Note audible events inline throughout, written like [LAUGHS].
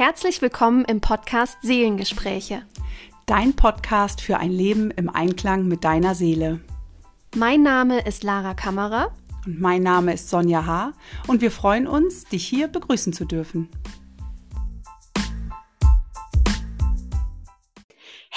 Herzlich willkommen im Podcast Seelengespräche. Dein Podcast für ein Leben im Einklang mit deiner Seele. Mein Name ist Lara Kammerer. Und mein Name ist Sonja H. Und wir freuen uns, dich hier begrüßen zu dürfen.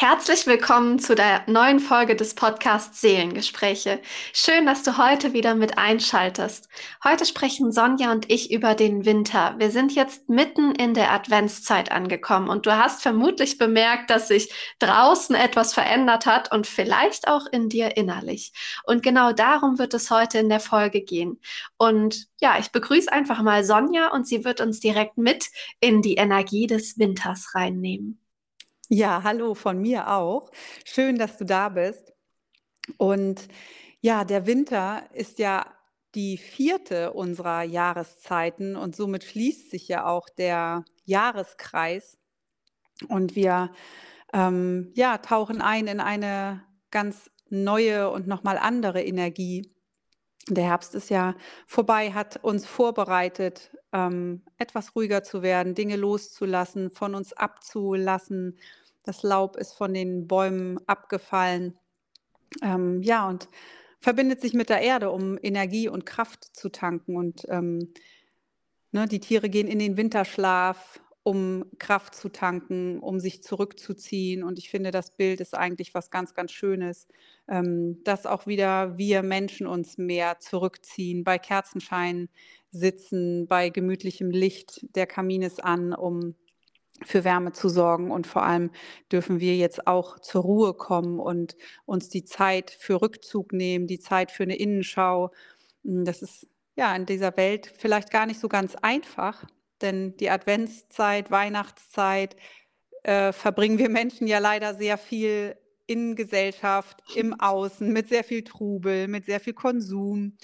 Herzlich willkommen zu der neuen Folge des Podcasts Seelengespräche. Schön, dass du heute wieder mit einschaltest. Heute sprechen Sonja und ich über den Winter. Wir sind jetzt mitten in der Adventszeit angekommen und du hast vermutlich bemerkt, dass sich draußen etwas verändert hat und vielleicht auch in dir innerlich. Und genau darum wird es heute in der Folge gehen. Und ja, ich begrüße einfach mal Sonja und sie wird uns direkt mit in die Energie des Winters reinnehmen. Ja, hallo von mir auch. Schön, dass du da bist. Und ja, der Winter ist ja die vierte unserer Jahreszeiten und somit schließt sich ja auch der Jahreskreis. Und wir ähm, ja, tauchen ein in eine ganz neue und nochmal andere Energie. Der Herbst ist ja vorbei, hat uns vorbereitet, ähm, etwas ruhiger zu werden, Dinge loszulassen, von uns abzulassen. Das Laub ist von den Bäumen abgefallen. Ähm, ja, und verbindet sich mit der Erde, um Energie und Kraft zu tanken. Und ähm, ne, die Tiere gehen in den Winterschlaf, um Kraft zu tanken, um sich zurückzuziehen. Und ich finde, das Bild ist eigentlich was ganz, ganz Schönes, ähm, dass auch wieder wir Menschen uns mehr zurückziehen, bei Kerzenschein sitzen, bei gemütlichem Licht. Der Kamin ist an, um für Wärme zu sorgen. Und vor allem dürfen wir jetzt auch zur Ruhe kommen und uns die Zeit für Rückzug nehmen, die Zeit für eine Innenschau. Das ist ja in dieser Welt vielleicht gar nicht so ganz einfach, denn die Adventszeit, Weihnachtszeit äh, verbringen wir Menschen ja leider sehr viel in Gesellschaft, im Außen, mit sehr viel Trubel, mit sehr viel Konsum,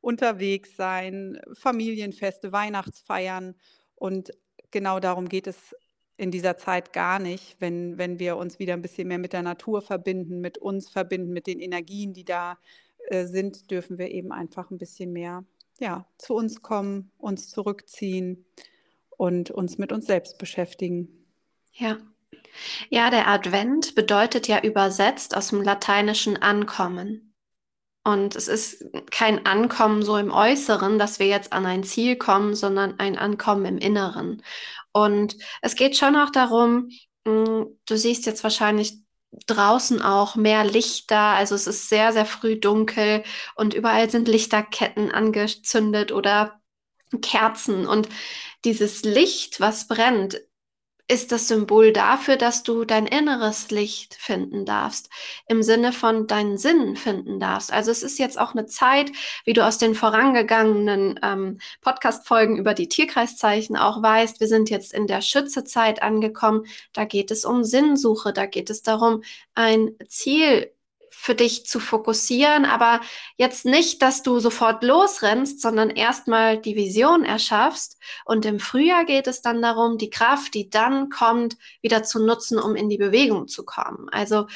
unterwegs sein, Familienfeste, Weihnachtsfeiern. Und genau darum geht es in dieser Zeit gar nicht, wenn, wenn wir uns wieder ein bisschen mehr mit der Natur verbinden, mit uns verbinden, mit den Energien, die da äh, sind, dürfen wir eben einfach ein bisschen mehr ja, zu uns kommen, uns zurückziehen und uns mit uns selbst beschäftigen. Ja. Ja, der Advent bedeutet ja übersetzt aus dem Lateinischen Ankommen. Und es ist kein Ankommen so im Äußeren, dass wir jetzt an ein Ziel kommen, sondern ein Ankommen im Inneren. Und es geht schon auch darum, hm, du siehst jetzt wahrscheinlich draußen auch mehr Lichter. Also es ist sehr, sehr früh dunkel und überall sind Lichterketten angezündet oder Kerzen. Und dieses Licht, was brennt, ist das Symbol dafür, dass du dein inneres Licht finden darfst, im Sinne von deinen Sinnen finden darfst. Also es ist jetzt auch eine Zeit, wie du aus den vorangegangenen ähm, Podcast-Folgen über die Tierkreiszeichen auch weißt, wir sind jetzt in der Schützezeit angekommen. Da geht es um Sinnsuche, da geht es darum, ein Ziel für dich zu fokussieren, aber jetzt nicht, dass du sofort losrennst, sondern erstmal die Vision erschaffst. Und im Frühjahr geht es dann darum, die Kraft, die dann kommt, wieder zu nutzen, um in die Bewegung zu kommen. Also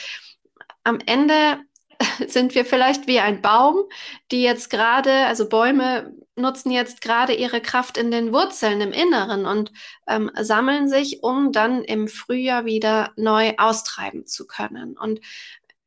am Ende [LAUGHS] sind wir vielleicht wie ein Baum, die jetzt gerade, also Bäume nutzen jetzt gerade ihre Kraft in den Wurzeln im Inneren und ähm, sammeln sich, um dann im Frühjahr wieder neu austreiben zu können. Und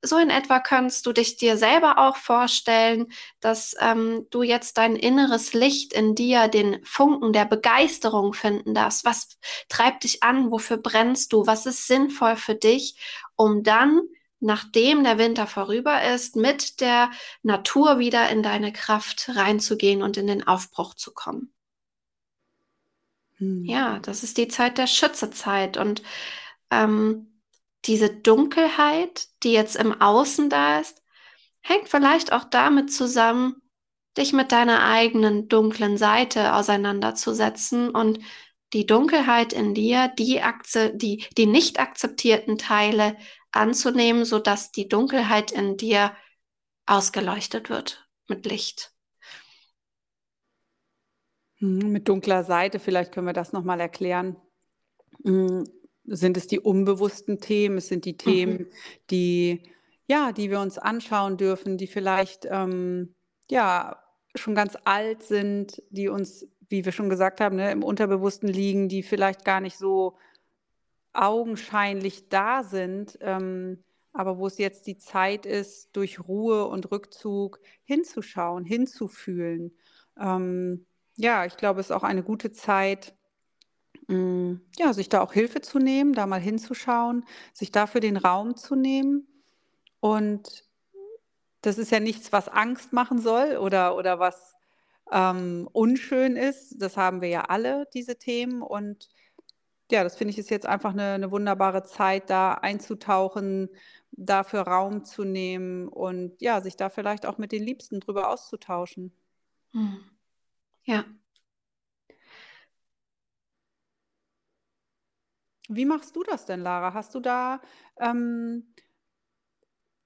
so in etwa kannst du dich dir selber auch vorstellen, dass ähm, du jetzt dein inneres Licht in dir, den Funken der Begeisterung finden darfst. Was treibt dich an? Wofür brennst du? Was ist sinnvoll für dich, um dann, nachdem der Winter vorüber ist, mit der Natur wieder in deine Kraft reinzugehen und in den Aufbruch zu kommen? Hm. Ja, das ist die Zeit der Schützezeit und ähm, diese Dunkelheit, die jetzt im Außen da ist, hängt vielleicht auch damit zusammen, dich mit deiner eigenen dunklen Seite auseinanderzusetzen und die Dunkelheit in dir, die, die, die nicht akzeptierten Teile anzunehmen, sodass die Dunkelheit in dir ausgeleuchtet wird mit Licht. Hm, mit dunkler Seite, vielleicht können wir das nochmal erklären. Sind es die unbewussten Themen, es sind die Themen, mhm. die, ja, die wir uns anschauen dürfen, die vielleicht, ähm, ja, schon ganz alt sind, die uns wie wir schon gesagt haben, ne, im Unterbewussten liegen, die vielleicht gar nicht so augenscheinlich da sind, ähm, aber wo es jetzt die Zeit ist, durch Ruhe und Rückzug hinzuschauen, hinzufühlen. Ähm, ja, ich glaube, es ist auch eine gute Zeit, mh, mm, ja, sich da auch Hilfe zu nehmen, da mal hinzuschauen, sich dafür den Raum zu nehmen. Und das ist ja nichts, was Angst machen soll oder, oder was ähm, unschön ist. Das haben wir ja alle, diese Themen. Und ja, das finde ich ist jetzt einfach eine, eine wunderbare Zeit, da einzutauchen, dafür Raum zu nehmen und ja, sich da vielleicht auch mit den Liebsten drüber auszutauschen. Hm. Ja. Wie machst du das denn, Lara? Hast du da ähm,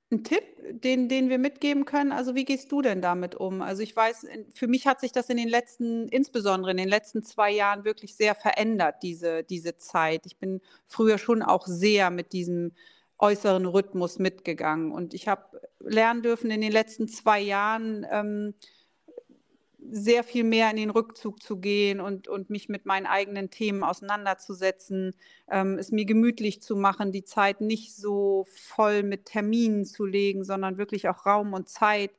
ein Tipp, den den wir mitgeben können? Also, wie gehst du denn damit um? Also, ich weiß, für mich hat sich das in den letzten insbesondere in den letzten zwei Jahren wirklich sehr verändert, diese diese Zeit. Ich bin früher schon auch sehr mit diesem äußeren Rhythmus mitgegangen und ich habe lernen dürfen in den letzten zwei Jahren, ähm sehr viel mehr in den Rückzug zu gehen und, und mich mit meinen eigenen Themen auseinanderzusetzen, ähm, es mir gemütlich zu machen, die Zeit nicht so voll mit Terminen zu legen, sondern wirklich auch Raum und Zeit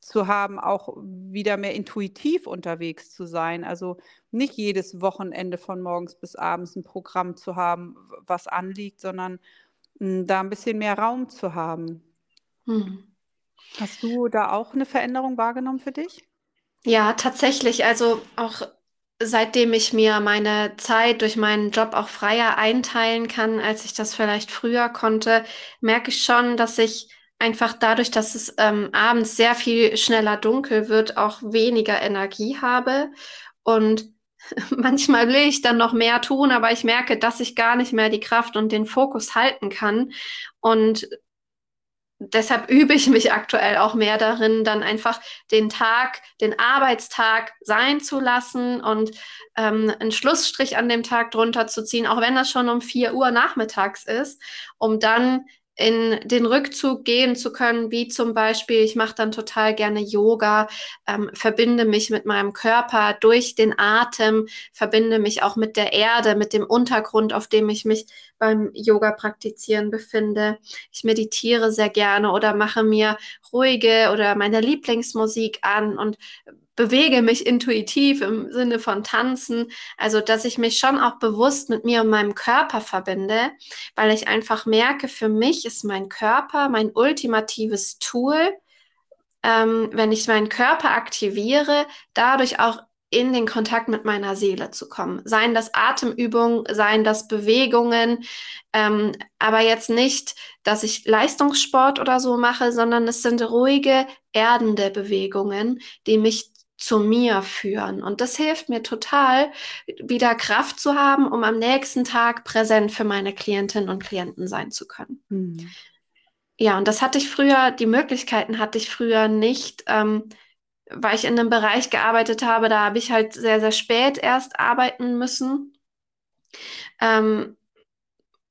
zu haben, auch wieder mehr intuitiv unterwegs zu sein. Also nicht jedes Wochenende von morgens bis abends ein Programm zu haben, was anliegt, sondern mh, hm, da ein bisschen mehr Raum zu haben. Hm. Hast du da auch eine Veränderung wahrgenommen für dich? Ja, tatsächlich. Also auch seitdem ich mir meine Zeit durch meinen Job auch freier einteilen kann, als ich das vielleicht früher konnte, merke ich schon, dass ich einfach dadurch, dass es ähm, abends sehr viel schneller dunkel wird, auch weniger Energie habe. Und [LAUGHS] manchmal will ich dann noch mehr tun, aber ich merke, dass ich gar nicht mehr die Kraft und den Fokus halten kann. Und deshalb übe ich mich aktuell auch mehr darin, dann einfach den Tag, den Arbeitstag sein zu lassen und ähm, einen Schlussstrich an dem Tag drunter zu ziehen, auch wenn das schon um vier Uhr nachmittags ist, um dann in den Rückzug gehen zu können, wie zum Beispiel, ich mache dann total gerne Yoga, ähm, verbinde mich mit meinem Körper durch den Atem, verbinde mich auch mit der Erde, mit dem Untergrund, auf dem ich mich beim Yoga praktizieren befinde. Ich meditiere sehr gerne oder mache mir ruhige oder meine Lieblingsmusik an und bewege mich intuitiv im Sinne von tanzen, also dass ich mich schon auch bewusst mit mir und meinem Körper verbinde, weil ich einfach merke, für mich ist mein Körper mein ultimatives Tool, ähm, wenn ich meinen Körper aktiviere, dadurch auch in den Kontakt mit meiner Seele zu kommen. Seien das Atemübungen, seien das Bewegungen, ähm, aber jetzt nicht, dass ich Leistungssport oder so mache, sondern es sind ruhige, erdende Bewegungen, die mich zu mir führen. Und das hilft mir total, wieder Kraft zu haben, um am nächsten Tag präsent für meine Klientinnen und Klienten sein zu können. Mhm. Ja, und das hatte ich früher, die Möglichkeiten hatte ich früher nicht, ähm, weil ich in einem Bereich gearbeitet habe, da habe ich halt sehr, sehr spät erst arbeiten müssen. Ähm,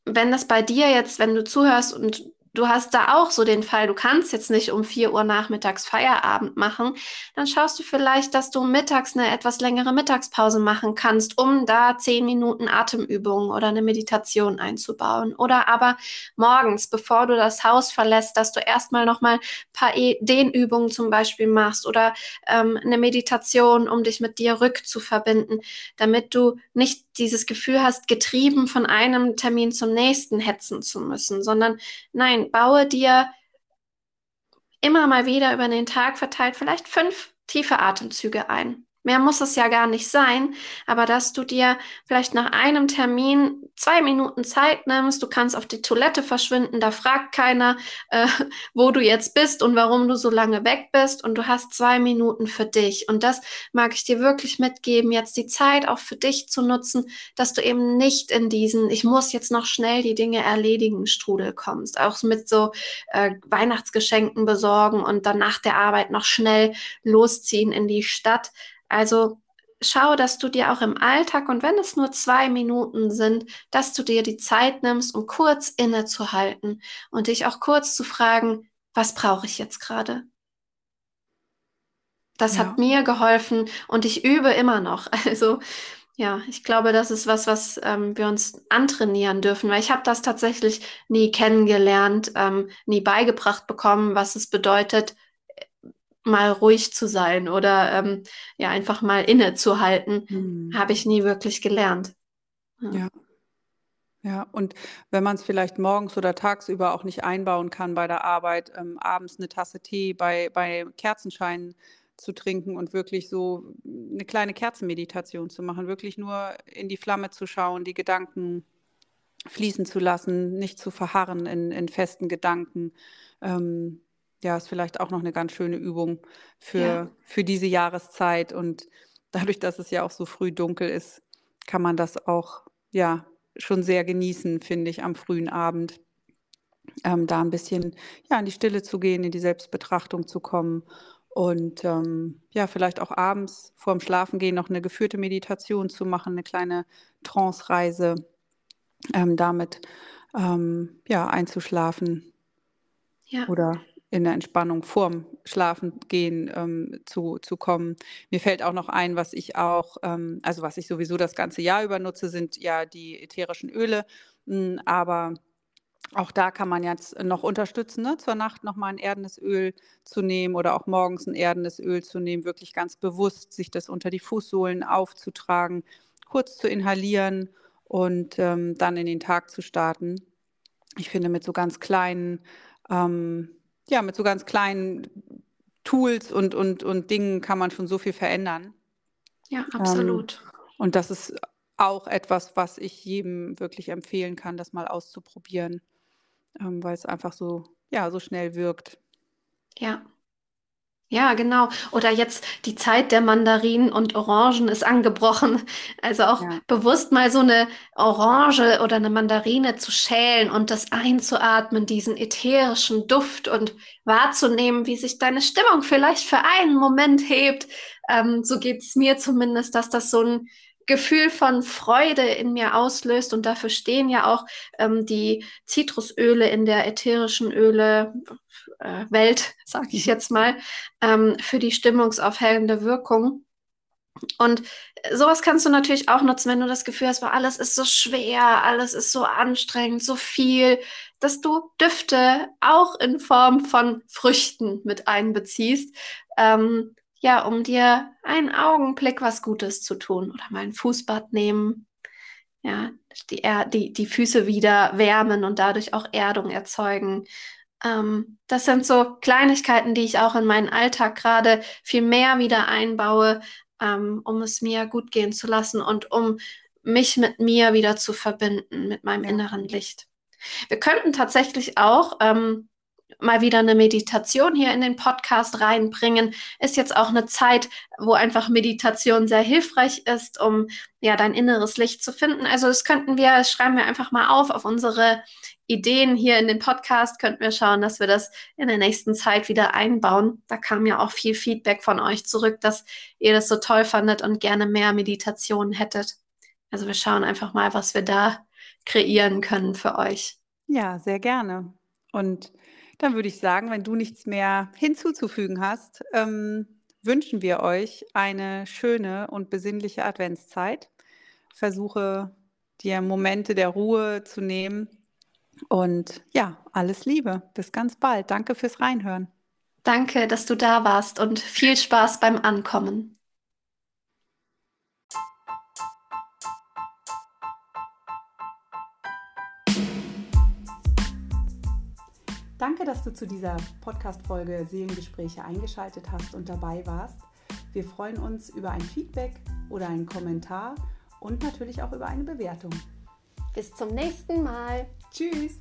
wenn das bei dir jetzt, wenn du zuhörst und du hast da auch so den Fall, du kannst jetzt nicht um 4 Uhr nachmittags Feierabend machen, dann schaust du vielleicht, dass du mittags eine etwas längere Mittagspause machen kannst, um da 10 Minuten Atemübungen oder eine Meditation einzubauen. Oder aber morgens, bevor du das Haus verlässt, dass du erstmal nochmal ein paar Dehnübungen zum Beispiel machst oder ähm, eine Meditation, um dich mit dir rückzuverbinden, damit du nicht dieses Gefühl hast, getrieben von einem Termin zum nächsten hetzen zu müssen, sondern nein, baue dir immer mal wieder über den Tag verteilt vielleicht fünf tiefe Atemzüge ein. Mehr muss es ja gar nicht sein, aber dass du dir vielleicht nach einem Termin zwei Minuten Zeit nimmst, du kannst auf die Toilette verschwinden, da fragt keiner, äh, [LAUGHS] wo du jetzt bist und warum du so lange weg bist und du hast zwei Minuten für dich. Und das mag ich dir wirklich mitgeben, jetzt die Zeit auch für dich zu nutzen, dass du eben nicht in diesen, ich muss jetzt noch schnell die Dinge erledigen, Strudel kommst. Auch mit so äh, Weihnachtsgeschenken besorgen und dann nach der Arbeit noch schnell losziehen in die Stadt also schau, dass du dir auch im Alltag und wenn es nur zwei Minuten sind, dass du dir die Zeit nimmst, um kurz innezuhalten und dich auch kurz zu fragen, was brauche ich jetzt gerade? Das ja. hat mir geholfen und ich übe immer noch. [LAUGHS] Also ja, ich glaube, das ist was, was ähm, wir uns antrainieren dürfen, weil ich habe das tatsächlich nie kennengelernt, ähm, nie beigebracht bekommen, was es bedeutet, mal ruhig zu sein oder ähm, ja einfach mal innezuhalten, mhm. habe ich nie wirklich gelernt. Ja. ja. Ja, und wenn man es vielleicht morgens oder tagsüber auch nicht einbauen kann bei der Arbeit, ähm, abends eine Tasse Tee bei, bei Kerzenschein zu trinken und wirklich so eine kleine Kerzenmeditation zu machen, wirklich nur in die Flamme zu schauen, die Gedanken fließen zu lassen, nicht zu verharren in, in festen Gedanken. Ähm, ja, ist vielleicht auch noch eine ganz schöne Übung für, ja. für diese Jahreszeit. Und [LAUGHS] dadurch, dass es ja auch so früh dunkel ist, kann man das auch ja schon sehr genießen, finde ich, am frühen Abend. Ähm, da ein bisschen ja, in die Stille zu gehen, in die Selbstbetrachtung zu kommen und ähm, ja, vielleicht auch abends vorm Schlafengehen noch eine geführte Meditation zu machen, eine kleine Trance-Reise, ähm, damit ähm, ja, einzuschlafen. Ja. Oder in der Entspannung vorm Schlafengehen ähm, zu, zu kommen. Mir fällt auch noch ein, was ich auch, ähm, also was ich sowieso das ganze Jahr über nutze, sind ja die ätherischen Öle. Hm, aber auch da kann man jetzt noch unterstützen, ne? zur Nacht nochmal ein erdendes Öl zu nehmen oder auch morgens ein erdendes Öl zu nehmen, wirklich ganz bewusst sich das unter die Fußsohlen aufzutragen, kurz zu inhalieren und ähm, dann in den Tag zu starten. Ich finde, mit so ganz kleinen, ähm, ja, mit so ganz kleinen Tools und, und, und Dingen kann man schon so viel verändern. Ja, absolut. Ähm, und das ist auch etwas, was ich jedem wirklich empfehlen kann, das mal auszuprobieren ähm, weil es einfach so, ja, so schnell wirkt. Ja. Ja, genau. Oder jetzt die Zeit der Mandarinen und Orangen ist angebrochen. Also auch ja. bewusst mal so eine Orange oder eine Mandarine zu schälen und das einzuatmen, diesen ätherischen Duft und wahrzunehmen, wie sich deine Stimmung vielleicht für einen Moment hebt. Ähm, so geht es mir zumindest, dass das so ein Gefühl von Freude in mir auslöst. Und dafür stehen ja auch ähm, die Zitrusöle in der ätherischen Öle äh, [LAUGHS] sage ich jetzt mal, ähm, für die stimmungsaufhellende Wirkung. Und sowas kannst du natürlich auch nutzen, wenn du das Gefühl hast, weil alles ist so schwer, alles ist so anstrengend, so viel, dass du Düfte auch in Form von Früchten mit einbeziehst. Ähm, ja, um dir einen Augenblick was Gutes zu tun oder mal ein Fußbad nehmen, ja, die, die, die Füße wieder wärmen und dadurch auch Erdung erzeugen. Ähm, das sind so Kleinigkeiten, die ich auch in meinen Alltag gerade viel mehr wieder einbaue, ähm, um es mir gut gehen zu lassen und um mich mit mir wieder zu verbinden, mit meinem ja. inneren Licht. Wir könnten tatsächlich auch ähm, mal wieder eine Meditation hier in den Podcast reinbringen. Ist jetzt auch eine Zeit, wo einfach Meditation sehr hilfreich ist, um ja dein inneres Licht zu finden. Also das könnten wir, das schreiben wir einfach mal auf auf unsere Ideen hier in den Podcast, könnten wir schauen, dass wir das in der nächsten Zeit wieder einbauen. Da kam ja auch viel Feedback von euch zurück, dass ihr das so toll fandet und gerne mehr Meditationen hättet. Also wir schauen einfach mal, was wir da kreieren können für euch. Ja, sehr gerne. Und dann würde ich sagen, wenn du nichts mehr hinzuzufügen hast, ähm, wünschen wir euch eine schöne und besinnliche Adventszeit. Versuche dir Momente der Ruhe zu nehmen. Und ja, alles Liebe. Bis ganz bald. Danke fürs Reinhören. Danke, dass du da warst und viel Spaß beim Ankommen. Danke, dass du zu dieser Podcast-Folge Seelengespräche eingeschaltet hast und dabei warst. Wir freuen uns über ein Feedback oder einen Kommentar und natürlich auch über eine Bewertung. Bis zum nächsten Mal. Tschüss.